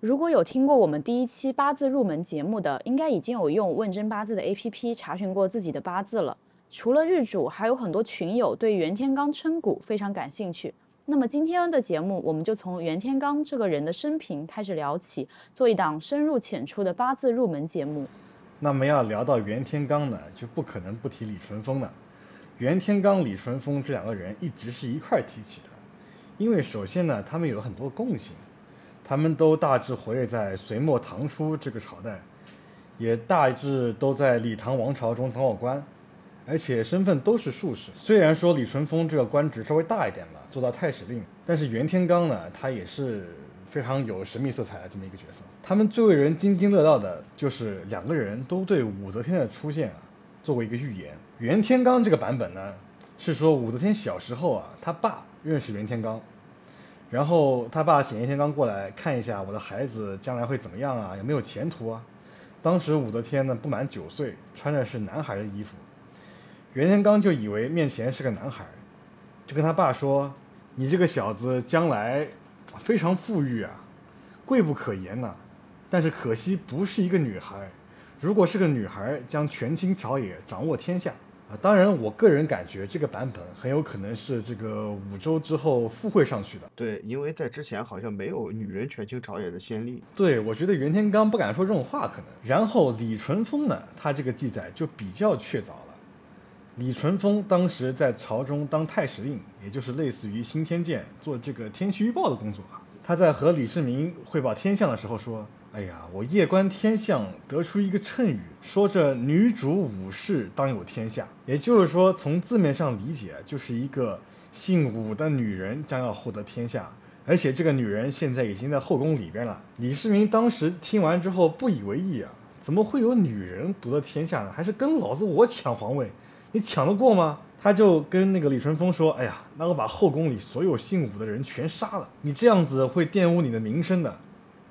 如果有听过我们第一期八字入门节目的，应该已经有用问真八字的 APP 查询过自己的八字了。除了日主，还有很多群友对袁天罡称骨非常感兴趣。那么今天的节目，我们就从袁天罡这个人的生平开始聊起，做一档深入浅出的八字入门节目。那么要聊到袁天罡呢，就不可能不提李淳风了。袁天罡、李淳风这两个人一直是一块提起的，因为首先呢，他们有很多共性，他们都大致活跃在隋末唐初这个朝代，也大致都在李唐王朝中当过官，而且身份都是术士。虽然说李淳风这个官职稍微大一点吧，做到太史令，但是袁天罡呢，他也是非常有神秘色彩的这么一个角色。他们最为人津津乐道的就是两个人都对武则天的出现啊做过一个预言。袁天罡这个版本呢，是说武则天小时候啊，他爸认识袁天罡，然后他爸请袁天罡过来看一下我的孩子将来会怎么样啊，有没有前途啊。当时武则天呢不满九岁，穿的是男孩的衣服，袁天罡就以为面前是个男孩，就跟他爸说：“你这个小子将来非常富裕啊，贵不可言呐、但是可惜不是一个女孩，如果是个女孩，将权倾朝野，掌握天下。啊，当然，我个人感觉这个版本很有可能是这个五周之后附会上去的。对，因为在之前好像没有女人权倾朝野的先例。对，我觉得袁天罡不敢说这种话，可能。然后李淳风呢，他这个记载就比较确凿了。李淳风当时在朝中当太史令，也就是类似于新天监做这个天气预报的工作啊。他在和李世民汇报天象的时候说：“哎呀，我夜观天象，得出一个谶语，说这女主武氏当有天下。”也就是说，从字面上理解，就是一个姓武的女人将要获得天下。而且这个女人现在已经在后宫里边了。李世民当时听完之后不以为意啊，怎么会有女人夺得天下呢？还是跟老子我抢皇位，你抢得过吗？他就跟那个李淳风说：“哎呀，那我把后宫里所有姓武的人全杀了，你这样子会玷污你的名声的。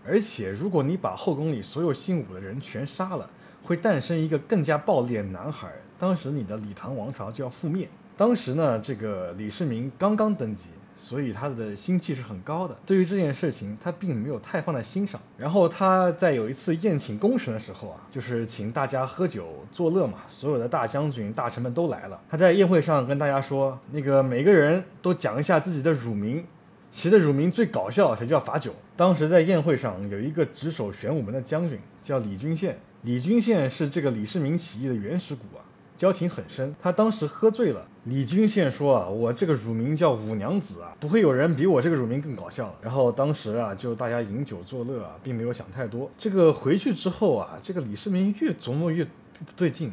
而且如果你把后宫里所有姓武的人全杀了，会诞生一个更加暴烈的男孩，当时你的李唐王朝就要覆灭。当时呢，这个李世民刚刚登基。”所以他的心气是很高的，对于这件事情他并没有太放在心上。然后他在有一次宴请功臣的时候啊，就是请大家喝酒作乐嘛，所有的大将军、大臣们都来了。他在宴会上跟大家说，那个每个人都讲一下自己的乳名，谁的乳名最搞笑，谁就要罚酒。当时在宴会上有一个值守玄武门的将军叫李君羡，李君羡是这个李世民起义的原始股啊。交情很深，他当时喝醉了。李君羡说啊，我这个乳名叫五娘子啊，不会有人比我这个乳名更搞笑了。然后当时啊，就大家饮酒作乐啊，并没有想太多。这个回去之后啊，这个李世民越琢磨越不对劲，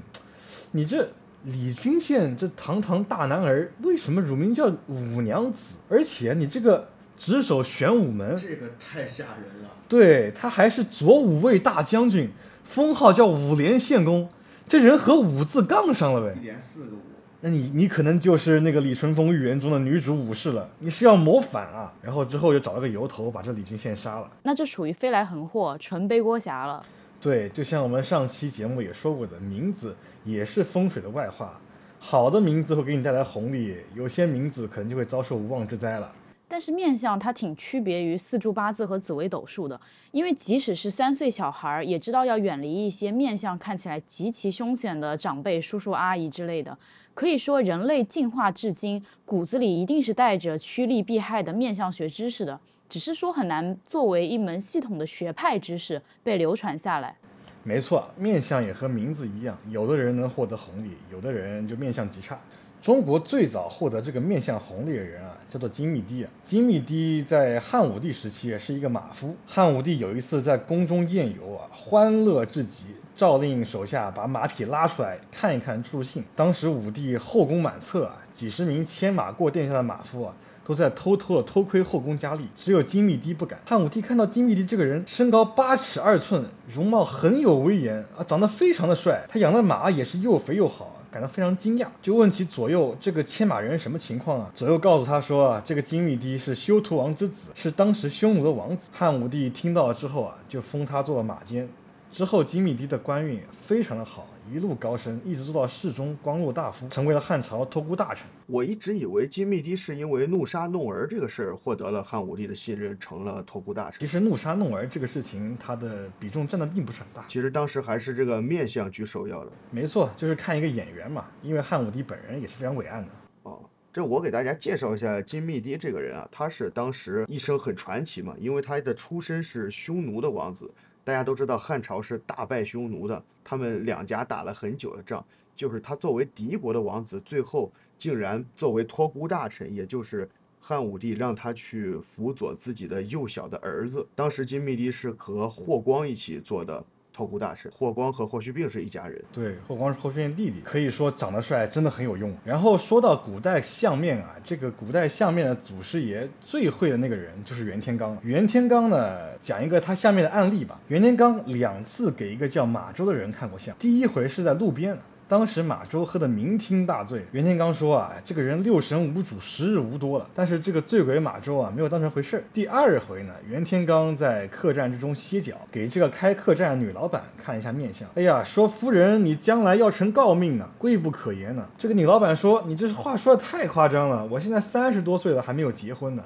你这李君羡这堂堂大男儿，为什么乳名叫武娘子？而且你这个执守玄武门，这个太吓人了。对他还是左武卫大将军，封号叫武连献公。这人和武字杠上了呗，一连四个武，那你你可能就是那个李淳风预言中的女主武士了，你是要谋反啊？然后之后又找了个由头把这李君羡杀了，那这属于飞来横祸，纯背锅侠了。对，就像我们上期节目也说过的，名字也是风水的外化，好的名字会给你带来红利，有些名字可能就会遭受无妄之灾了。但是面相它挺区别于四柱八字和紫微斗数的，因为即使是三岁小孩儿，也知道要远离一些面相看起来极其凶险的长辈、叔叔阿姨之类的。可以说，人类进化至今，骨子里一定是带着趋利避害的面相学知识的，只是说很难作为一门系统的学派知识被流传下来。没错，面相也和名字一样，有的人能获得红利，有的人就面相极差。中国最早获得这个面相红利的人啊，叫做金密帝。金密帝在汉武帝时期是一个马夫。汉武帝有一次在宫中宴游啊，欢乐至极，诏令手下把马匹拉出来看一看助兴。当时武帝后宫满册啊，几十名牵马过殿下的马夫啊，都在偷偷的偷窥后宫佳丽，只有金密帝不敢。汉武帝看到金密帝这个人身高八尺二寸，容貌很有威严啊，长得非常的帅，他养的马也是又肥又好。感到非常惊讶，就问起左右这个牵马人什么情况啊？左右告诉他说啊，这个金密帝是修图王之子，是当时匈奴的王子。汉武帝听到了之后啊，就封他做了马监。之后金密迪的官运非常的好，一路高升，一直做到侍中、光禄大夫，成为了汉朝托孤大臣。我一直以为金密迪是因为怒杀弄儿这个事儿获得了汉武帝的信任，成了托孤大臣。其实怒杀弄儿这个事情，它的比重占的并不是很大。其实当时还是这个面相居首要的。没错，就是看一个演员嘛，因为汉武帝本人也是非常伟岸的。哦，这我给大家介绍一下金密迪这个人啊，他是当时一生很传奇嘛，因为他的出身是匈奴的王子。大家都知道汉朝是大败匈奴的，他们两家打了很久的仗。就是他作为敌国的王子，最后竟然作为托孤大臣，也就是汉武帝让他去辅佐自己的幼小的儿子。当时金密迪是和霍光一起做的。托孤大臣霍光和霍去病是一家人，对，霍光是霍去病弟弟，可以说长得帅真的很有用。然后说到古代相面啊，这个古代相面的祖师爷最会的那个人就是袁天罡。袁天罡呢，讲一个他下面的案例吧。袁天罡两次给一个叫马周的人看过相，第一回是在路边。当时马周喝得酩酊大醉，袁天罡说啊，这个人六神无主，时日无多了。但是这个醉鬼马周啊，没有当成回事儿。第二回呢，袁天罡在客栈之中歇脚，给这个开客栈女老板看一下面相。哎呀，说夫人，你将来要成诰命呢，贵不可言呢。这个女老板说，你这话说的太夸张了，我现在三十多岁了，还没有结婚呢，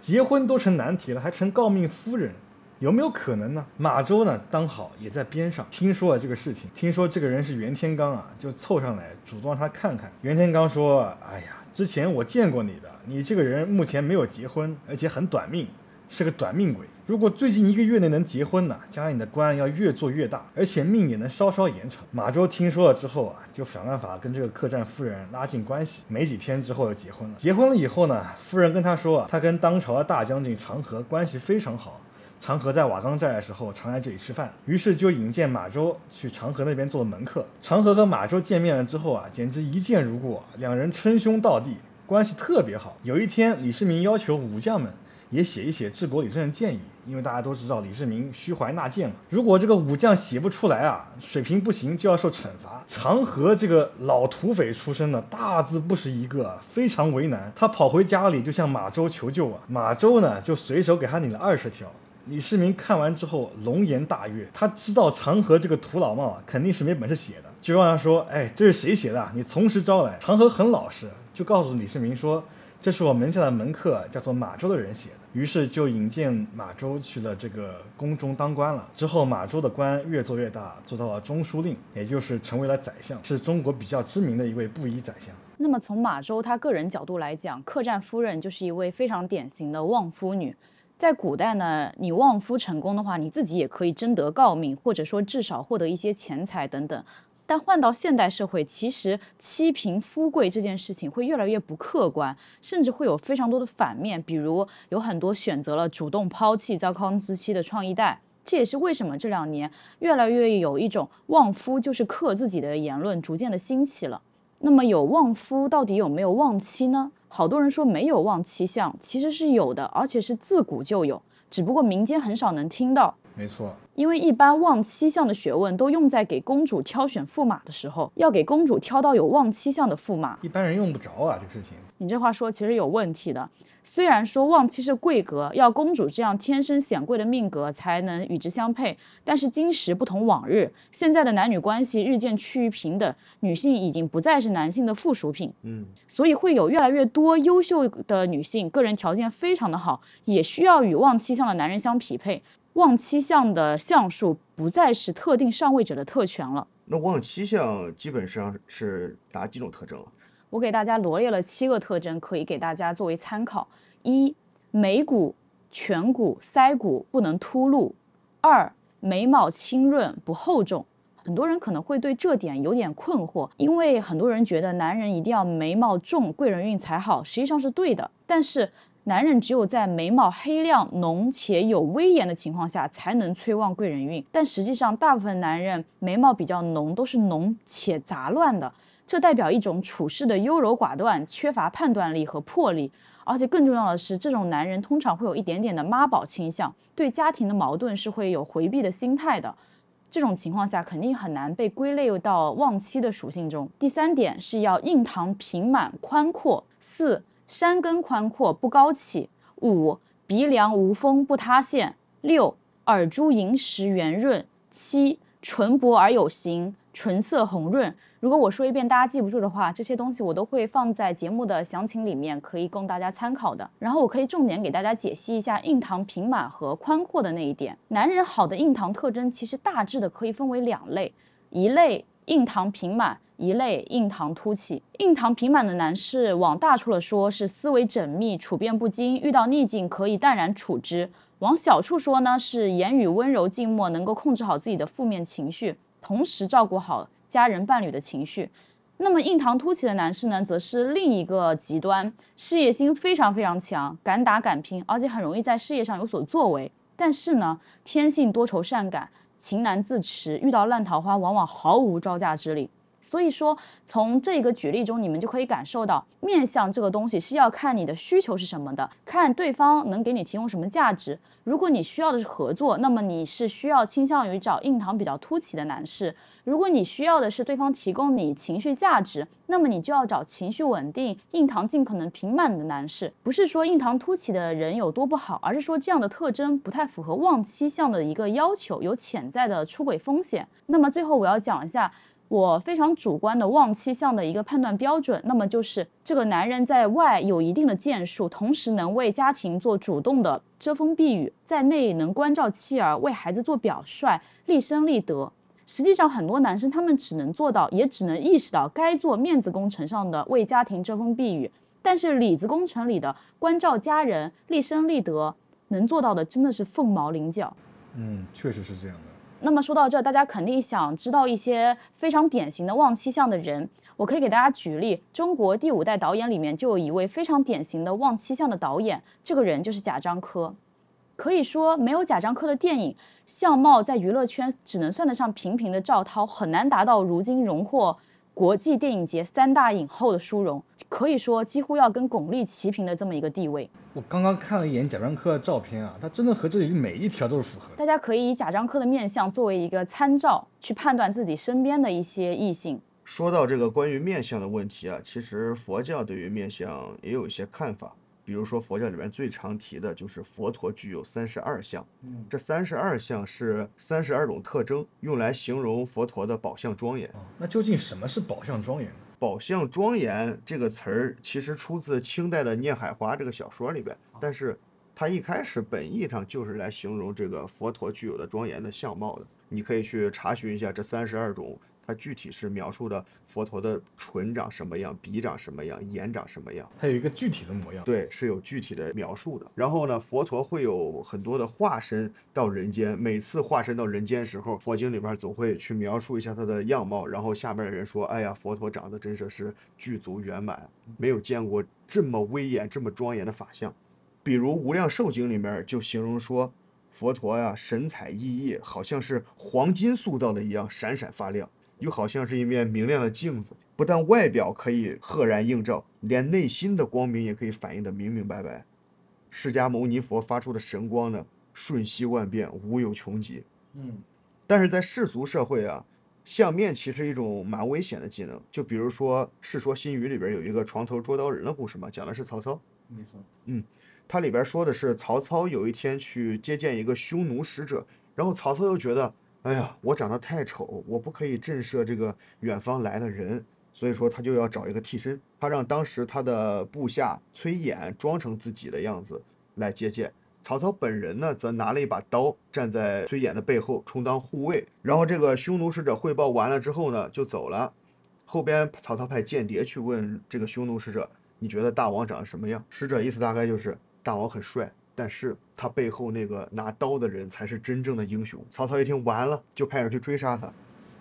结婚都成难题了，还成诰命夫人。有没有可能呢？马周呢，刚好也在边上，听说了这个事情，听说这个人是袁天罡啊，就凑上来主动让他看看。袁天罡说：“哎呀，之前我见过你的，你这个人目前没有结婚，而且很短命，是个短命鬼。如果最近一个月内能结婚呢，将来你的官要越做越大，而且命也能稍稍延长。”马周听说了之后啊，就想办法跟这个客栈夫人拉近关系。没几天之后就结婚了。结婚了以后呢，夫人跟他说啊，他跟当朝的大将军长河关系非常好。长河在瓦岗寨的时候，常来这里吃饭，于是就引荐马周去长河那边做门客。长河和马周见面了之后啊，简直一见如故，两人称兄道弟，关系特别好。有一天，李世民要求武将们也写一写治国理政的建议，因为大家都知道李世民虚怀纳谏嘛。如果这个武将写不出来啊，水平不行就要受惩罚。长河这个老土匪出身的，大字不识一个，非常为难。他跑回家里就向马周求救啊，马周呢就随手给他领了二十条。李世民看完之后龙颜大悦，他知道长河这个土老帽啊，肯定是没本事写的，就让他说：“哎，这是谁写的？你从实招来。”长河很老实，就告诉李世民说：“这是我门下的门客，叫做马周的人写的。”于是就引荐马周去了这个宫中当官了。之后马周的官越做越大，做到了中书令，也就是成为了宰相，是中国比较知名的一位布衣宰相。那么从马周他个人角度来讲，客栈夫人就是一位非常典型的旺夫女。在古代呢，你旺夫成功的话，你自己也可以争得诰命，或者说至少获得一些钱财等等。但换到现代社会，其实妻贫夫贵这件事情会越来越不客观，甚至会有非常多的反面。比如有很多选择了主动抛弃糟糠之妻的创一代，这也是为什么这两年越来越有一种旺夫就是克自己的言论逐渐的兴起了。那么有旺夫到底有没有旺妻呢？好多人说没有旺妻相，其实是有的，而且是自古就有，只不过民间很少能听到。没错，因为一般旺妻相的学问都用在给公主挑选驸马的时候，要给公主挑到有旺妻相的驸马，一般人用不着啊，这个事情。你这话说其实有问题的。虽然说旺妻是贵格，要公主这样天生显贵的命格才能与之相配，但是今时不同往日，现在的男女关系日渐趋于平等，女性已经不再是男性的附属品。嗯，所以会有越来越多优秀的女性，个人条件非常的好，也需要与旺妻相的男人相匹配。旺妻相的相术不再是特定上位者的特权了。那旺妻相基本上是哪几种特征啊？我给大家罗列了七个特征，可以给大家作为参考：一、眉骨、颧骨、腮骨不能突露；二、眉毛清润不厚重。很多人可能会对这点有点困惑，因为很多人觉得男人一定要眉毛重，贵人运才好，实际上是对的。但是男人只有在眉毛黑亮、浓且有威严的情况下，才能催旺贵人运。但实际上，大部分男人眉毛比较浓，都是浓且杂乱的。这代表一种处事的优柔寡断，缺乏判断力和魄力，而且更重要的是，这种男人通常会有一点点的妈宝倾向，对家庭的矛盾是会有回避的心态的。这种情况下，肯定很难被归类到旺妻的属性中。第三点是要印堂平满宽阔，四山根宽阔不高起，五鼻梁无风不塌陷，六耳珠银石圆润，七唇薄而有形，唇色红润。如果我说一遍大家记不住的话，这些东西我都会放在节目的详情里面，可以供大家参考的。然后我可以重点给大家解析一下印堂平满和宽阔的那一点。男人好的印堂特征其实大致的可以分为两类，一类印堂平满。一类印堂凸起，印堂平满的男士，往大处了说是思维缜密，处变不惊，遇到逆境可以淡然处之；往小处说呢，是言语温柔静默，能够控制好自己的负面情绪，同时照顾好家人伴侣的情绪。那么印堂凸起的男士呢，则是另一个极端，事业心非常非常强，敢打敢拼，而且很容易在事业上有所作为。但是呢，天性多愁善感，情难自持，遇到烂桃花往往毫无招架之力。所以说，从这个举例中，你们就可以感受到，面相这个东西是要看你的需求是什么的，看对方能给你提供什么价值。如果你需要的是合作，那么你是需要倾向于找印堂比较凸起的男士；如果你需要的是对方提供你情绪价值，那么你就要找情绪稳定、印堂尽可能平满的男士。不是说印堂凸起的人有多不好，而是说这样的特征不太符合旺妻相的一个要求，有潜在的出轨风险。那么最后我要讲一下。我非常主观的望妻相的一个判断标准，那么就是这个男人在外有一定的建树，同时能为家庭做主动的遮风避雨，在内能关照妻儿，为孩子做表率，立身立德。实际上，很多男生他们只能做到，也只能意识到该做面子工程上的为家庭遮风避雨，但是里子工程里的关照家人、立身立德，能做到的真的是凤毛麟角。嗯，确实是这样的。那么说到这，大家肯定想知道一些非常典型的望妻相的人。我可以给大家举例，中国第五代导演里面就有一位非常典型的望妻相的导演，这个人就是贾樟柯。可以说，没有贾樟柯的电影，相貌在娱乐圈只能算得上平平的赵涛，很难达到如今荣获。国际电影节三大影后的殊荣，可以说几乎要跟巩俐齐平的这么一个地位。我刚刚看了一眼贾樟柯的照片啊，他真的和这里每一条都是符合。大家可以以贾樟柯的面相作为一个参照，去判断自己身边的一些异性。说到这个关于面相的问题啊，其实佛教对于面相也有一些看法。比如说佛教里面最常提的就是佛陀具有三十二相，这三十二相是三十二种特征，用来形容佛陀的宝相庄严。那究竟什么是宝相庄严？宝相庄严这个词儿其实出自清代的《聂海华》这个小说里边，但是它一开始本意上就是来形容这个佛陀具有的庄严的相貌的。你可以去查询一下这三十二种。它具体是描述的佛陀的唇长什么样，鼻长什么样，眼长什么样，它有一个具体的模样。对，是有具体的描述的。然后呢，佛陀会有很多的化身到人间，每次化身到人间时候，佛经里边总会去描述一下他的样貌。然后下边的人说：“哎呀，佛陀长得真是是具足圆满，没有见过这么威严、这么庄严的法相。”比如《无量寿经》里面就形容说，佛陀呀神采奕奕，好像是黄金塑造的一样，闪闪发亮。又好像是一面明亮的镜子，不但外表可以赫然映照，连内心的光明也可以反映得明明白白。释迦牟尼佛发出的神光呢，瞬息万变，无有穷极。嗯，但是在世俗社会啊，相面其实一种蛮危险的技能。就比如说《世说新语》里边有一个床头捉刀人的故事嘛，讲的是曹操。没错。嗯，它里边说的是曹操有一天去接见一个匈奴使者，然后曹操又觉得。哎呀，我长得太丑，我不可以震慑这个远方来的人，所以说他就要找一个替身。他让当时他的部下崔琰装成自己的样子来接见曹操本人呢，则拿了一把刀站在崔琰的背后充当护卫。然后这个匈奴使者汇报完了之后呢，就走了。后边曹操派间谍去问这个匈奴使者：“你觉得大王长得什么样？”使者意思大概就是大王很帅。但是他背后那个拿刀的人才是真正的英雄。曹操一听完了，就派人去追杀他。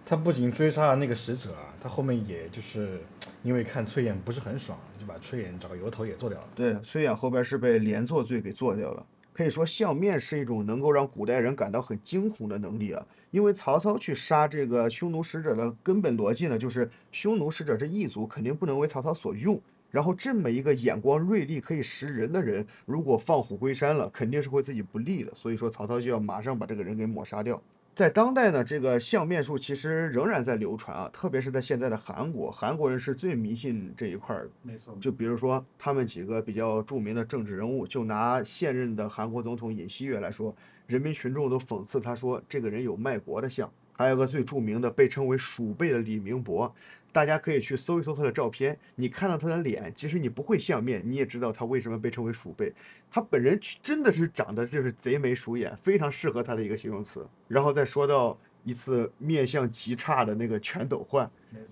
他不仅追杀了那个使者啊，他后面也就是因为看崔琰不是很爽，就把崔琰找个由头也做掉了。对，崔琰后边是被连坐罪给做掉了。可以说相面是一种能够让古代人感到很惊恐的能力啊。因为曹操去杀这个匈奴使者的根本逻辑呢，就是匈奴使者这一族肯定不能为曹操所用。然后这么一个眼光锐利、可以识人的人，如果放虎归山了，肯定是会自己不利的。所以说，曹操就要马上把这个人给抹杀掉。在当代呢，这个相面术其实仍然在流传啊，特别是在现在的韩国，韩国人是最迷信这一块儿。没错，就比如说他们几个比较著名的政治人物，就拿现任的韩国总统尹锡悦来说，人民群众都讽刺他说这个人有卖国的相。还有个最著名的，被称为“鼠辈”的李明博，大家可以去搜一搜他的照片。你看到他的脸，即使你不会相面，你也知道他为什么被称为“鼠辈”。他本人真的是长得就是贼眉鼠眼，非常适合他的一个形容词。然后再说到一次面相极差的那个全斗焕，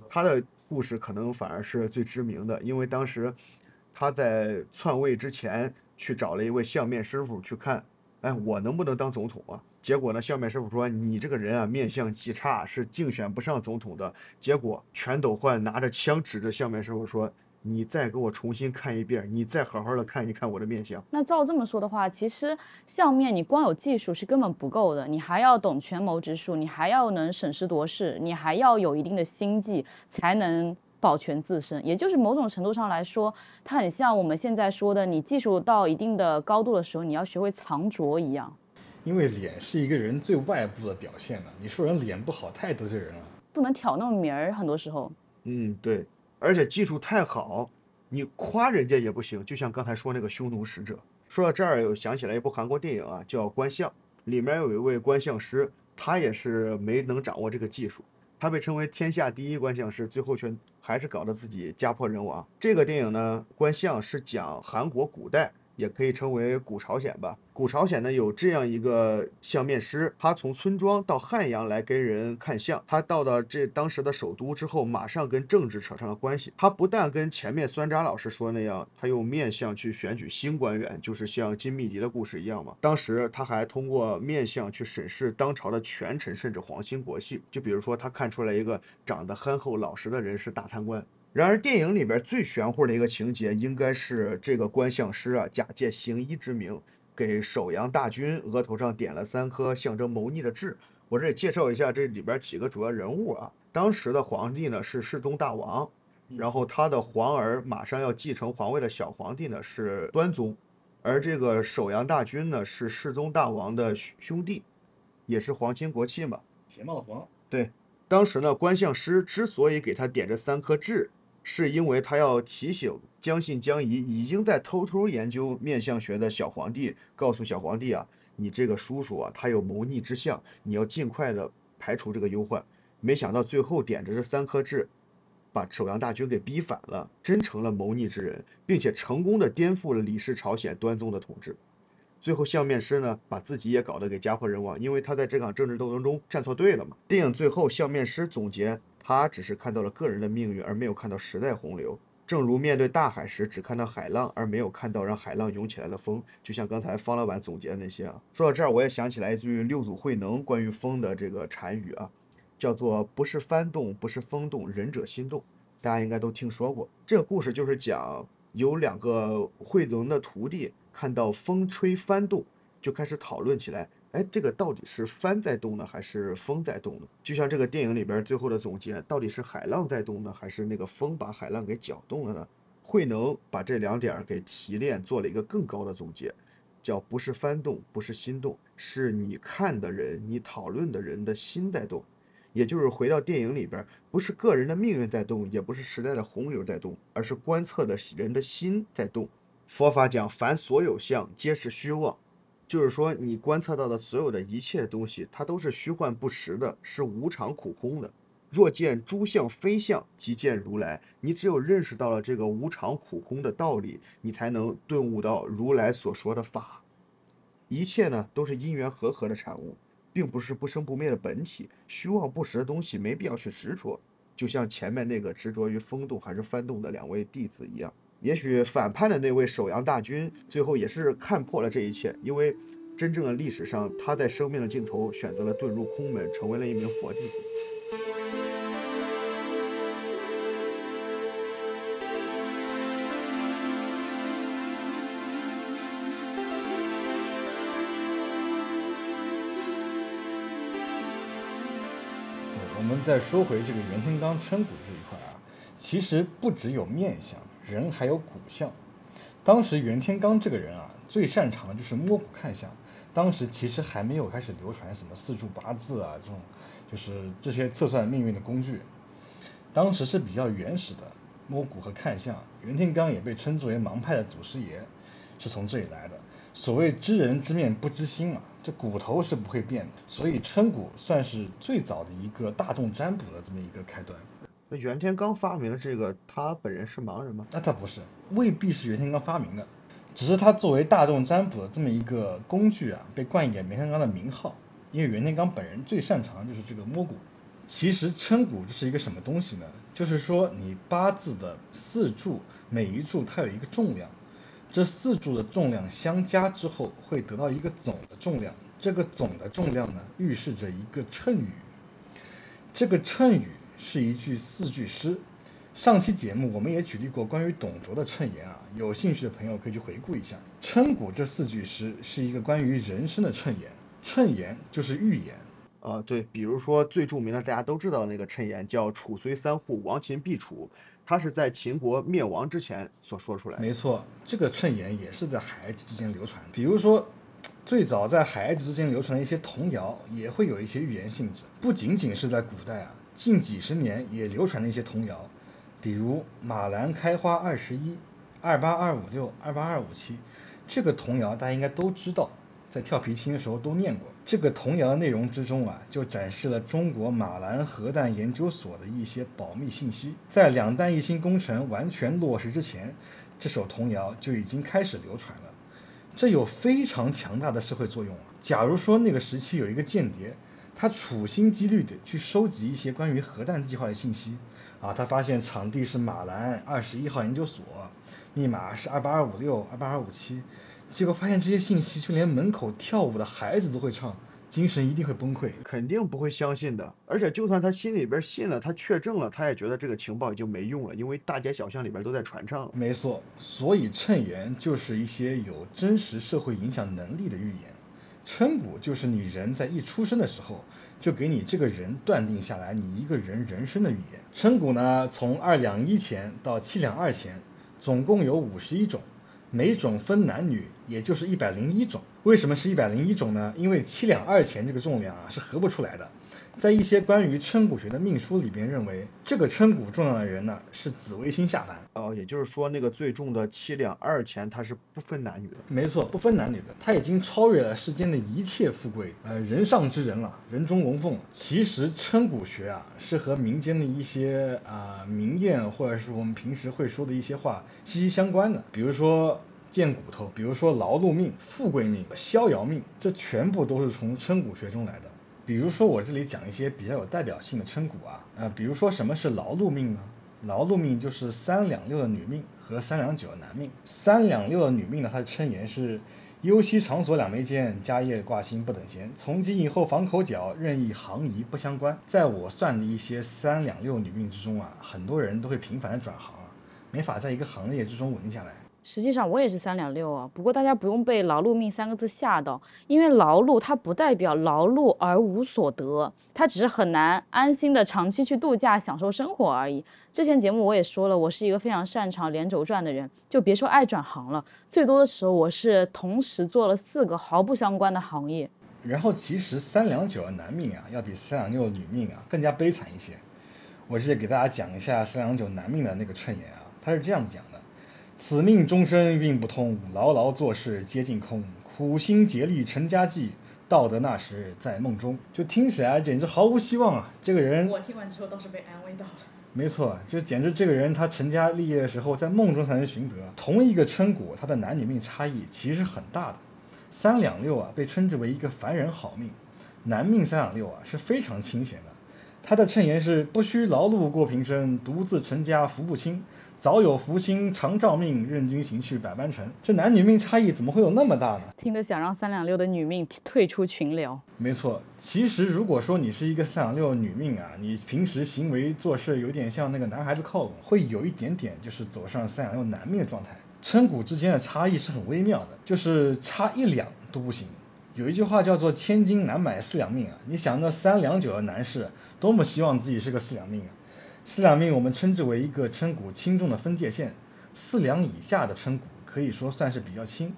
他的故事可能反而是最知名的，因为当时他在篡位之前去找了一位相面师傅去看，哎，我能不能当总统啊？结果呢？相面师傅说：“你这个人啊，面相极差，是竞选不上总统的。”结果全斗焕拿着枪指着相面师傅说：“你再给我重新看一遍，你再好好的看一看我的面相。”那照这么说的话，其实相面你光有技术是根本不够的，你还要懂权谋之术，你还要能审时度势，你还要有一定的心计，才能保全自身。也就是某种程度上来说，它很像我们现在说的，你技术到一定的高度的时候，你要学会藏拙一样。因为脸是一个人最外部的表现了，你说人脸不好，太得罪人了。不能挑那么明儿，很多时候。嗯，对，而且技术太好，你夸人家也不行。就像刚才说那个匈奴使者，说到这儿又想起来一部韩国电影啊，叫《观相》，里面有一位观相师，他也是没能掌握这个技术，他被称为天下第一观相师，最后却还是搞得自己家破人亡。这个电影呢，《观相》是讲韩国古代。也可以称为古朝鲜吧。古朝鲜呢有这样一个相面师，他从村庄到汉阳来跟人看相。他到了这当时的首都之后，马上跟政治扯上了关系。他不但跟前面酸渣老师说那样，他用面相去选举新官员，就是像金密迪的故事一样嘛。当时他还通过面相去审视当朝的权臣，甚至皇亲国戚。就比如说，他看出来一个长得憨厚老实的人是大贪官。然而，电影里边最玄乎的一个情节，应该是这个观相师啊，假借行医之名，给首阳大军额头上点了三颗象征谋逆的痣。我这里介绍一下这里边几个主要人物啊。当时的皇帝呢是世宗大王，然后他的皇儿马上要继承皇位的小皇帝呢是端宗，而这个首阳大军呢是世宗大王的兄弟，也是皇亲国戚嘛。铁帽子王。对，当时呢，观相师之所以给他点这三颗痣。是因为他要提醒将信将疑、已经在偷偷研究面相学的小皇帝，告诉小皇帝啊，你这个叔叔啊，他有谋逆之相，你要尽快的排除这个忧患。没想到最后点着这三颗痣，把首阳大军给逼反了，真成了谋逆之人，并且成功的颠覆了李氏朝鲜端宗的统治。最后相面师呢，把自己也搞得给家破人亡，因为他在这场政治斗争中站错队了嘛。电影最后，相面师总结。他只是看到了个人的命运，而没有看到时代洪流。正如面对大海时，只看到海浪，而没有看到让海浪涌起来的风。就像刚才方老板总结的那些啊。说到这儿，我也想起来一句六祖慧能关于风的这个禅语啊，叫做“不是幡动，不是风动，仁者心动”。大家应该都听说过。这个故事就是讲有两个慧能的徒弟看到风吹帆动，就开始讨论起来。哎，这个到底是帆在动呢，还是风在动呢？就像这个电影里边最后的总结，到底是海浪在动呢，还是那个风把海浪给搅动了呢？慧能把这两点给提炼，做了一个更高的总结，叫不是幡动，不是心动，是你看的人，你讨论的人的心在动。也就是回到电影里边，不是个人的命运在动，也不是时代的洪流在动，而是观测的人的心在动。佛法讲，凡所有相，皆是虚妄。就是说，你观测到的所有的一切东西，它都是虚幻不实的，是无常苦空的。若见诸相非相，即见如来。你只有认识到了这个无常苦空的道理，你才能顿悟到如来所说的法。一切呢，都是因缘和合的产物，并不是不生不灭的本体。虚妄不实的东西，没必要去执着。就像前面那个执着于风动还是幡动的两位弟子一样。也许反叛的那位首阳大军最后也是看破了这一切，因为真正的历史上，他在生命的尽头选择了遁入空门，成为了一名佛弟子。再说回这个袁天罡称骨这一块啊，其实不只有面相。人还有骨相，当时袁天罡这个人啊，最擅长的就是摸骨看相。当时其实还没有开始流传什么四柱八字啊这种，就是这些测算命运的工具。当时是比较原始的摸骨和看相。袁天罡也被称之为盲派的祖师爷，是从这里来的。所谓知人知面不知心嘛，这骨头是不会变的。所以称骨算是最早的一个大众占卜的这么一个开端。那袁天罡发明了这个，他本人是盲人吗？那他不是，未必是袁天罡发明的，只是他作为大众占卜的这么一个工具啊，被冠以袁天罡的名号。因为袁天罡本人最擅长就是这个摸骨。其实称骨这是一个什么东西呢？就是说你八字的四柱，每一柱它有一个重量，这四柱的重量相加之后会得到一个总的重量，这个总的重量呢预示着一个谶语，这个谶语。是一句四句诗。上期节目我们也举例过关于董卓的谶言啊，有兴趣的朋友可以去回顾一下。称骨这四句诗是一个关于人生的称言，称言就是预言啊。对，比如说最著名的大家都知道那个谶言叫“楚虽三户，亡秦必楚”，它是在秦国灭亡之前所说出来。没错，这个谶言也是在孩子之间流传。比如说，最早在孩子之间流传的一些童谣，也会有一些预言性质。不仅仅是在古代啊。近几十年也流传了一些童谣，比如“马兰开花二十一，二八二五六，二八二五七”，这个童谣大家应该都知道，在跳皮筋的时候都念过。这个童谣的内容之中啊，就展示了中国马兰核弹研究所的一些保密信息。在两弹一星工程完全落实之前，这首童谣就已经开始流传了。这有非常强大的社会作用啊！假如说那个时期有一个间谍。他处心积虑地去收集一些关于核弹计划的信息，啊，他发现场地是马兰二十一号研究所，密码是二八二五六二八二五七，结果发现这些信息就连门口跳舞的孩子都会唱，精神一定会崩溃，肯定不会相信的。而且就算他心里边信了，他确证了，他也觉得这个情报已经没用了，因为大街小巷里边都在传唱。没错，所以谶言就是一些有真实社会影响能力的预言。称骨就是你人在一出生的时候，就给你这个人断定下来你一个人人生的语言。称骨呢，从二两一钱到七两二钱，总共有五十一种，每种分男女，也就是一百零一种。为什么是一百零一种呢？因为七两二钱这个重量啊是合不出来的。在一些关于称骨学的命书里边，认为这个称骨重量的人呢是紫微星下凡哦，也就是说那个最重的七两二钱，它是不分男女的。没错，不分男女的，它已经超越了世间的一切富贵，呃，人上之人了，人中龙凤。其实称骨学啊，是和民间的一些啊名谚，或者是我们平时会说的一些话息息相关的。比如说贱骨头，比如说劳碌命、富贵命、逍遥命，这全部都是从称骨学中来的。比如说，我这里讲一些比较有代表性的称骨啊，呃，比如说什么是劳碌命呢？劳碌命就是三两六的女命和三两九的男命。三两六的女命呢，它的称言是：忧息场所两眉间，家业挂心不等闲。从今以后防口角，任意行移不相关。在我算的一些三两六女命之中啊，很多人都会频繁的转行啊，没法在一个行业之中稳定下来。实际上我也是三两六啊，不过大家不用被劳碌命三个字吓到，因为劳碌它不代表劳碌而无所得，它只是很难安心的长期去度假享受生活而已。之前节目我也说了，我是一个非常擅长连轴转的人，就别说爱转行了，最多的时候我是同时做了四个毫不相关的行业。然后其实三两九的男命啊，要比三两六女命啊更加悲惨一些。我这里给大家讲一下三两九男命的那个称言啊，他是这样子讲的。此命终身运不通，劳劳做事皆尽空。苦心竭力成家计，到得那时在梦中。就听起来简直毫无希望啊！这个人，我听完之后倒是被安慰到了。没错，就简直这个人他成家立业的时候，在梦中才能寻得。同一个称骨，他的男女命差异其实很大的。三两六啊，被称之为一个凡人好命，男命三两六啊是非常清闲的。他的称言是：不须劳碌过平生，独自成家福不轻。早有福星常照命，任君行去百般成。这男女命差异怎么会有那么大呢？听得想让三两六的女命退出群聊。没错，其实如果说你是一个三两六女命啊，你平时行为做事有点像那个男孩子靠拢，会有一点点就是走上三两六男命的状态。称骨之间的差异是很微妙的，就是差一两都不行。有一句话叫做“千金难买四两命”啊，你想那三两九的男士多么希望自己是个四两命啊！四两命，我们称之为一个称骨轻重的分界线。四两以下的称骨可以说算是比较轻，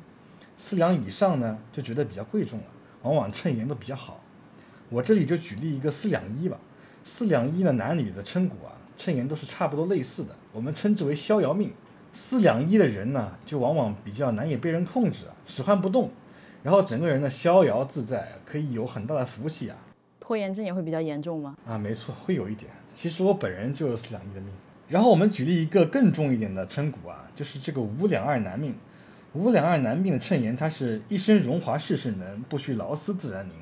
四两以上呢就觉得比较贵重了，往往称言都比较好。我这里就举例一个四两一吧。四两一的男女的称骨啊，称言都是差不多类似的，我们称之为逍遥命。四两一的人呢，就往往比较难以被人控制啊，使唤不动。然后整个人呢逍遥自在，可以有很大的福气啊。拖延症也会比较严重吗？啊，没错，会有一点。其实我本人就有四两一的命。然后我们举例一个更重一点的称骨啊，就是这个五两二男命。五两二男命的称言，它是一生荣华事事能，不须劳思自然宁。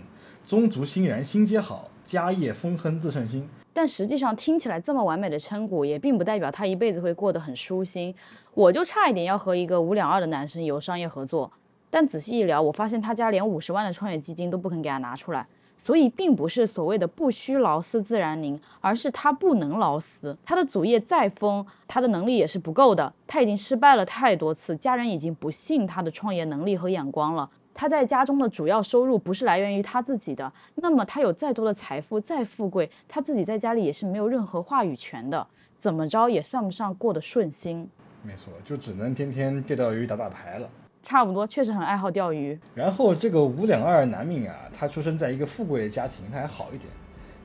宗族欣然心皆好，家业丰亨自称心。但实际上听起来这么完美的称骨，也并不代表他一辈子会过得很舒心。我就差一点要和一个五两二的男生有商业合作，但仔细一聊，我发现他家连五十万的创业基金都不肯给他拿出来。所以并不是所谓的不需劳思自然宁，而是他不能劳思。他的祖业再丰，他的能力也是不够的。他已经失败了太多次，家人已经不信他的创业能力和眼光了。他在家中的主要收入不是来源于他自己的，那么他有再多的财富、再富贵，他自己在家里也是没有任何话语权的。怎么着也算不上过得顺心。没错，就只能天天钓钓鱼、打打牌了。差不多，确实很爱好钓鱼。然后这个五两二男命啊，他出生在一个富贵的家庭，他还好一点。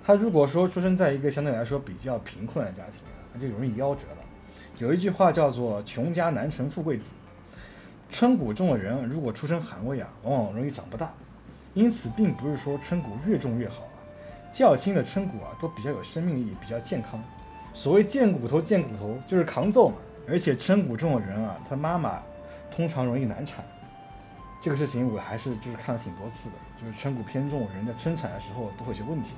他如果说出生在一个相对来说比较贫困的家庭，那就容易夭折了。有一句话叫做“穷家难成富贵子”。春骨重的人如果出身寒微啊，往往容易长不大。因此，并不是说春骨越重越好啊。较轻的春骨啊，都比较有生命力，比较健康。所谓贱骨头贱骨头，就是扛揍嘛。而且春骨重的人啊，他妈妈。通常容易难产，这个事情我还是就是看了挺多次的，就是颧骨偏重，人在生产的时候都会有些问题。